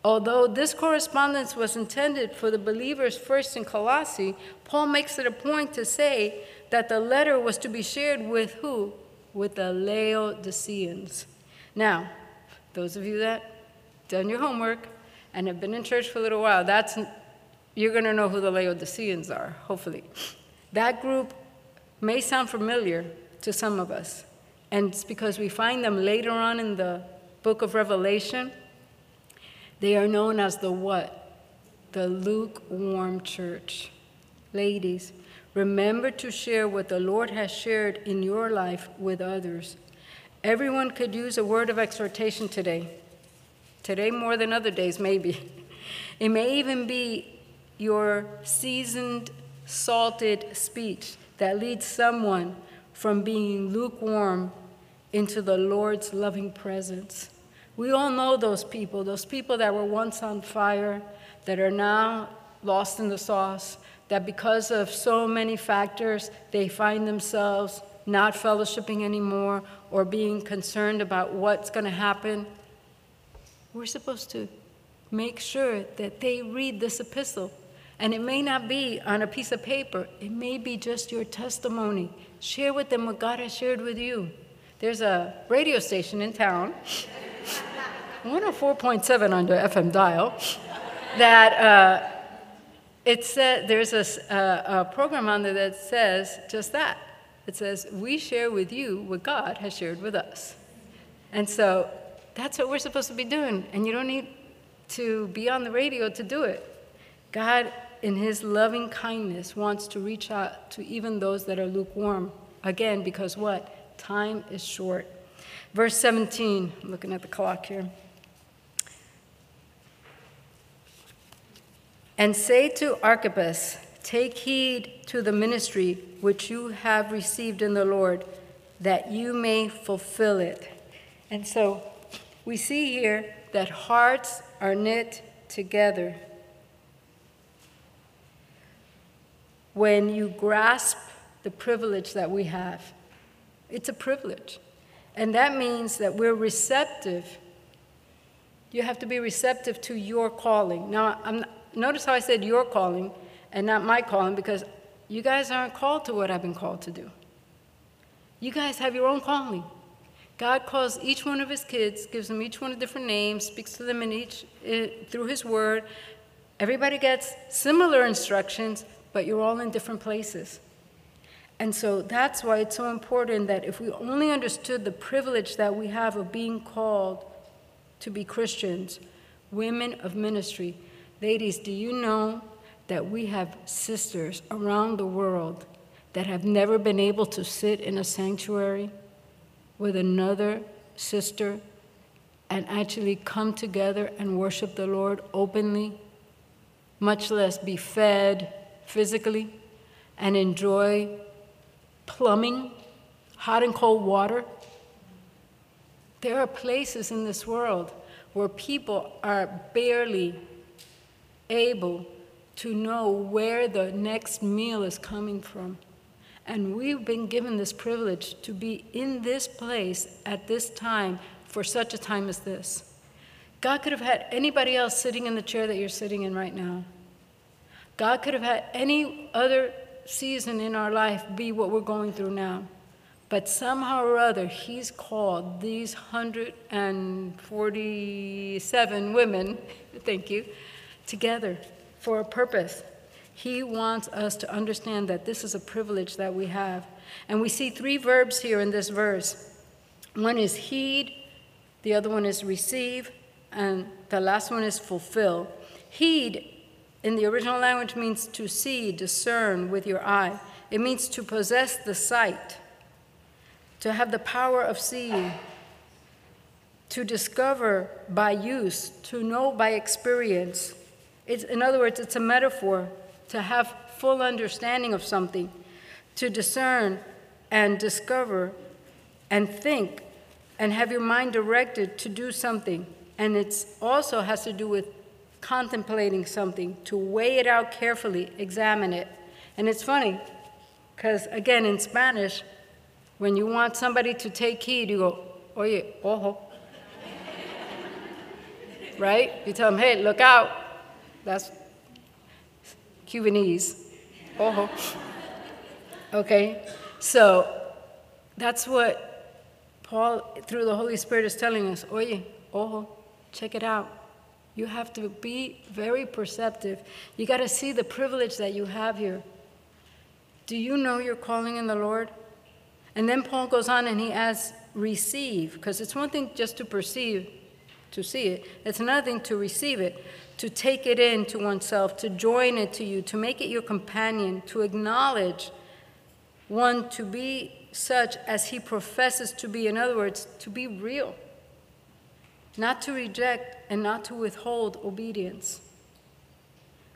Although this correspondence was intended for the believers first in Colossae, Paul makes it a point to say that the letter was to be shared with who? With the Laodiceans. Now, those of you that done your homework and have been in church for a little while, that's you're going to know who the Laodiceans are, hopefully. That group may sound familiar to some of us, and it's because we find them later on in the book of Revelation they are known as the what? the lukewarm church. Ladies, remember to share what the Lord has shared in your life with others. Everyone could use a word of exhortation today. Today, more than other days, maybe. It may even be your seasoned, salted speech that leads someone from being lukewarm into the Lord's loving presence. We all know those people, those people that were once on fire, that are now lost in the sauce, that because of so many factors, they find themselves not fellowshipping anymore or being concerned about what's going to happen. We're supposed to make sure that they read this epistle. And it may not be on a piece of paper, it may be just your testimony. Share with them what God has shared with you. There's a radio station in town, 104.7 on the FM dial, that uh, it said, there's a, a, a program on there that says just that. It says, We share with you what God has shared with us. And so that's what we're supposed to be doing. And you don't need to be on the radio to do it. God, in His loving kindness, wants to reach out to even those that are lukewarm. Again, because what? Time is short. Verse 17, I'm looking at the clock here. And say to Archippus, Take heed to the ministry which you have received in the Lord, that you may fulfill it. And so we see here that hearts are knit together. When you grasp the privilege that we have, it's a privilege. And that means that we're receptive. You have to be receptive to your calling. Now, I'm, notice how I said your calling and not my calling because you guys aren't called to what I've been called to do. You guys have your own calling. God calls each one of his kids, gives them each one a different name, speaks to them in each uh, through his word. Everybody gets similar instructions, but you're all in different places. And so that's why it's so important that if we only understood the privilege that we have of being called to be Christians, women of ministry, ladies, do you know that we have sisters around the world that have never been able to sit in a sanctuary with another sister and actually come together and worship the Lord openly, much less be fed physically and enjoy plumbing, hot and cold water. There are places in this world where people are barely able to know where the next meal is coming from. And we've been given this privilege to be in this place at this time for such a time as this. God could have had anybody else sitting in the chair that you're sitting in right now. God could have had any other season in our life be what we're going through now. But somehow or other, He's called these 147 women, thank you, together for a purpose. He wants us to understand that this is a privilege that we have. And we see three verbs here in this verse one is heed, the other one is receive, and the last one is fulfill. Heed in the original language means to see, discern with your eye. It means to possess the sight, to have the power of seeing, to discover by use, to know by experience. It's, in other words, it's a metaphor to have full understanding of something, to discern and discover and think and have your mind directed to do something. And it also has to do with contemplating something, to weigh it out carefully, examine it. And it's funny, because again, in Spanish, when you want somebody to take heed, you go, oye, ojo. right? You tell them, hey, look out. That's Cubanese. Ojo. Okay? So that's what Paul, through the Holy Spirit, is telling us. Oye, ojo, check it out. You have to be very perceptive. You got to see the privilege that you have here. Do you know your calling in the Lord? And then Paul goes on and he adds, receive, because it's one thing just to perceive, to see it. It's another thing to receive it, to take it in to oneself, to join it to you, to make it your companion, to acknowledge one to be such as he professes to be. In other words, to be real, not to reject and not to withhold obedience.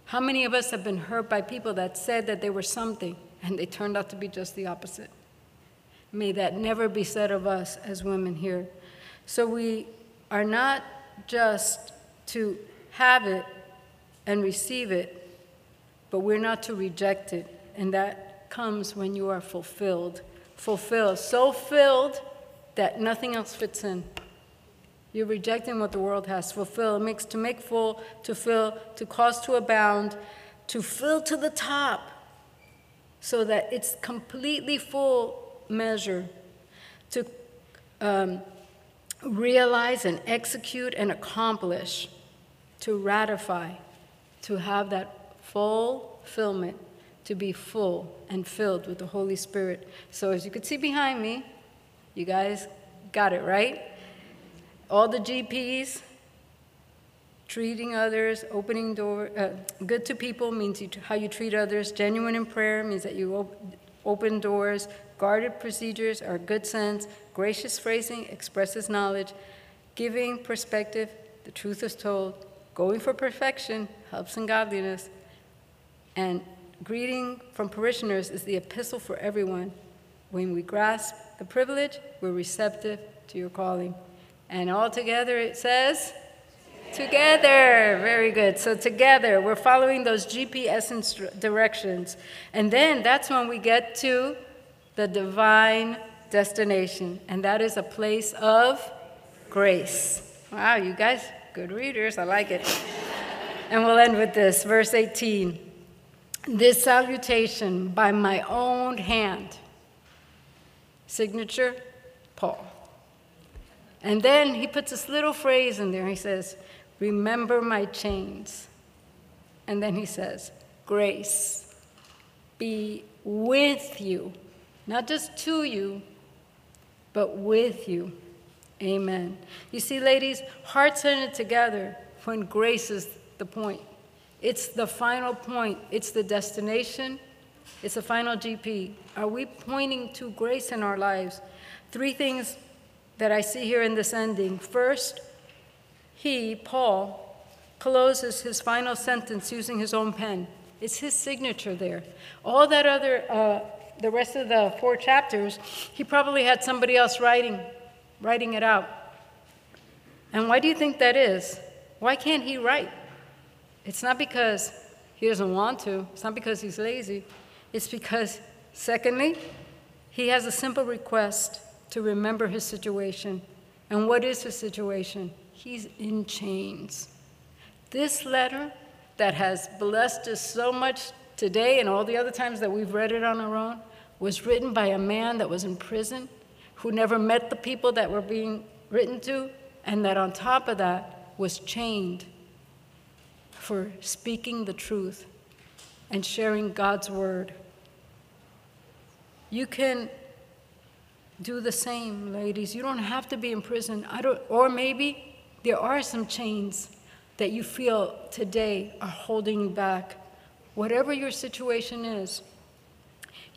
How many of us have been hurt by people that said that they were something and they turned out to be just the opposite? May that never be said of us as women here. So we are not just to have it and receive it, but we're not to reject it. And that comes when you are fulfilled. Fulfilled. So filled that nothing else fits in. You're rejecting what the world has. to Fulfill. It makes to make full, to fill, to cause to abound, to fill to the top, so that it's completely full measure. To um, realize and execute and accomplish, to ratify, to have that full fulfillment, to be full and filled with the Holy Spirit. So, as you can see behind me, you guys got it right. All the GPs, treating others, opening door, uh, good to people means you, how you treat others. Genuine in prayer means that you op- open doors. Guarded procedures are good sense. Gracious phrasing expresses knowledge. Giving perspective, the truth is told. Going for perfection helps in godliness. And greeting from parishioners is the epistle for everyone. When we grasp the privilege, we're receptive to your calling. And all together it says, Together. Very good. So, together, we're following those GPS instru- directions. And then that's when we get to the divine destination, and that is a place of grace. Wow, you guys, good readers. I like it. and we'll end with this verse 18. This salutation by my own hand. Signature, Paul. And then he puts this little phrase in there. He says, Remember my chains. And then he says, Grace be with you, not just to you, but with you. Amen. You see, ladies, hearts are knit together when grace is the point. It's the final point, it's the destination, it's the final GP. Are we pointing to grace in our lives? Three things that I see here in this ending. First, he, Paul, closes his final sentence using his own pen. It's his signature there. All that other, uh, the rest of the four chapters, he probably had somebody else writing, writing it out. And why do you think that is? Why can't he write? It's not because he doesn't want to, it's not because he's lazy. It's because, secondly, he has a simple request to remember his situation. And what is his situation? He's in chains. This letter that has blessed us so much today and all the other times that we've read it on our own was written by a man that was in prison, who never met the people that were being written to, and that on top of that was chained for speaking the truth and sharing God's word. You can do the same, ladies. You don't have to be in prison. I don't, or maybe there are some chains that you feel today are holding you back. Whatever your situation is,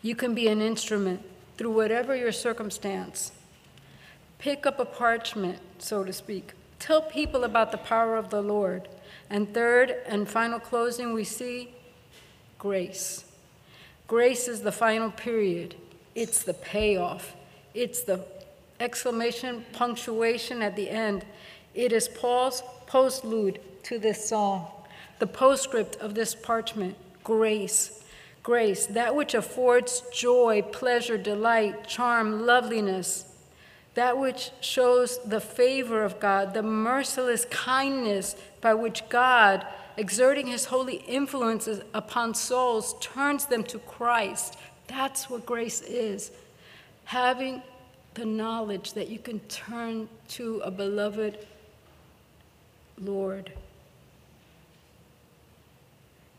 you can be an instrument through whatever your circumstance. Pick up a parchment, so to speak. Tell people about the power of the Lord. And third and final closing, we see grace. Grace is the final period, it's the payoff, it's the exclamation punctuation at the end. It is Paul's postlude to this song, the postscript of this parchment grace. Grace, that which affords joy, pleasure, delight, charm, loveliness, that which shows the favor of God, the merciless kindness by which God, exerting his holy influences upon souls, turns them to Christ. That's what grace is. Having the knowledge that you can turn to a beloved Lord.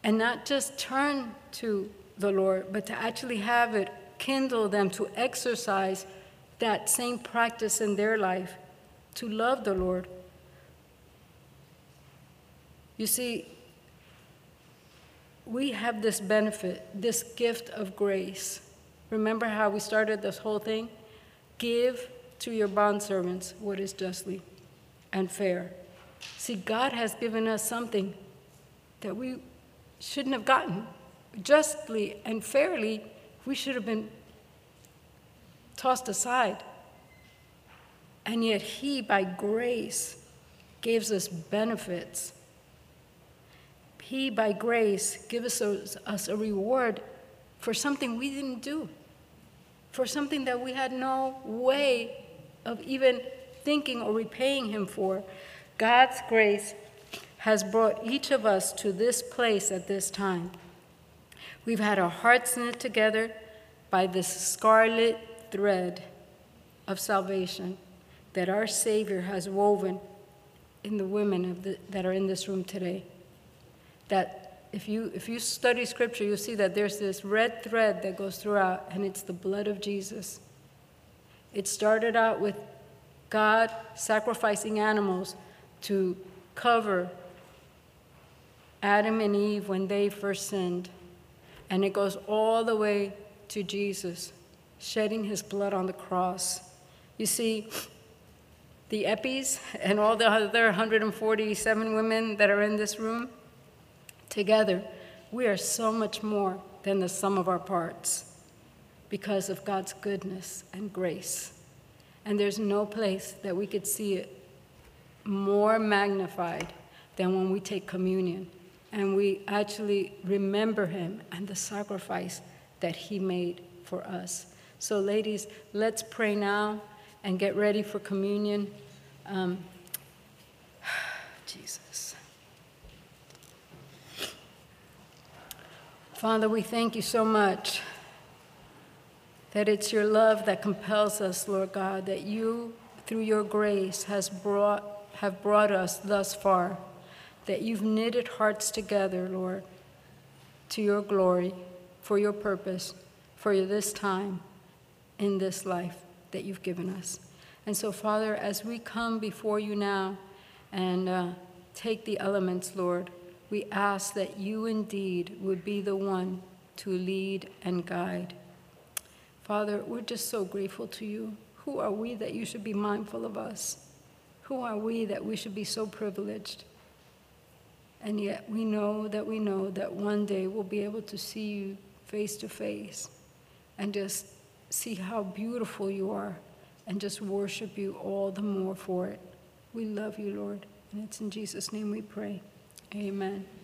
And not just turn to the Lord, but to actually have it kindle them to exercise that same practice in their life, to love the Lord. You see, we have this benefit, this gift of grace. Remember how we started this whole thing? Give to your bondservants what is justly and fair. See, God has given us something that we shouldn't have gotten. Justly and fairly, we should have been tossed aside. And yet, He, by grace, gives us benefits. He, by grace, gives us, us a reward for something we didn't do, for something that we had no way of even thinking or repaying Him for. God's grace has brought each of us to this place at this time. We've had our hearts knit together by this scarlet thread of salvation that our Savior has woven in the women the, that are in this room today. That if you, if you study Scripture, you'll see that there's this red thread that goes throughout, and it's the blood of Jesus. It started out with God sacrificing animals to cover Adam and Eve when they first sinned. And it goes all the way to Jesus shedding his blood on the cross. You see, the Eppies and all the other 147 women that are in this room, together, we are so much more than the sum of our parts because of God's goodness and grace. And there's no place that we could see it more magnified than when we take communion and we actually remember him and the sacrifice that he made for us. So, ladies, let's pray now and get ready for communion. Um, Jesus. Father, we thank you so much that it's your love that compels us, Lord God, that you, through your grace, has brought, have brought us thus far, that you've knitted hearts together, Lord, to your glory, for your purpose, for this time in this life that you've given us. And so, Father, as we come before you now and uh, take the elements, Lord, we ask that you indeed would be the one to lead and guide. Father, we're just so grateful to you. Who are we that you should be mindful of us? Who are we that we should be so privileged? And yet we know that we know that one day we'll be able to see you face to face and just see how beautiful you are and just worship you all the more for it. We love you, Lord. And it's in Jesus' name we pray. Amen.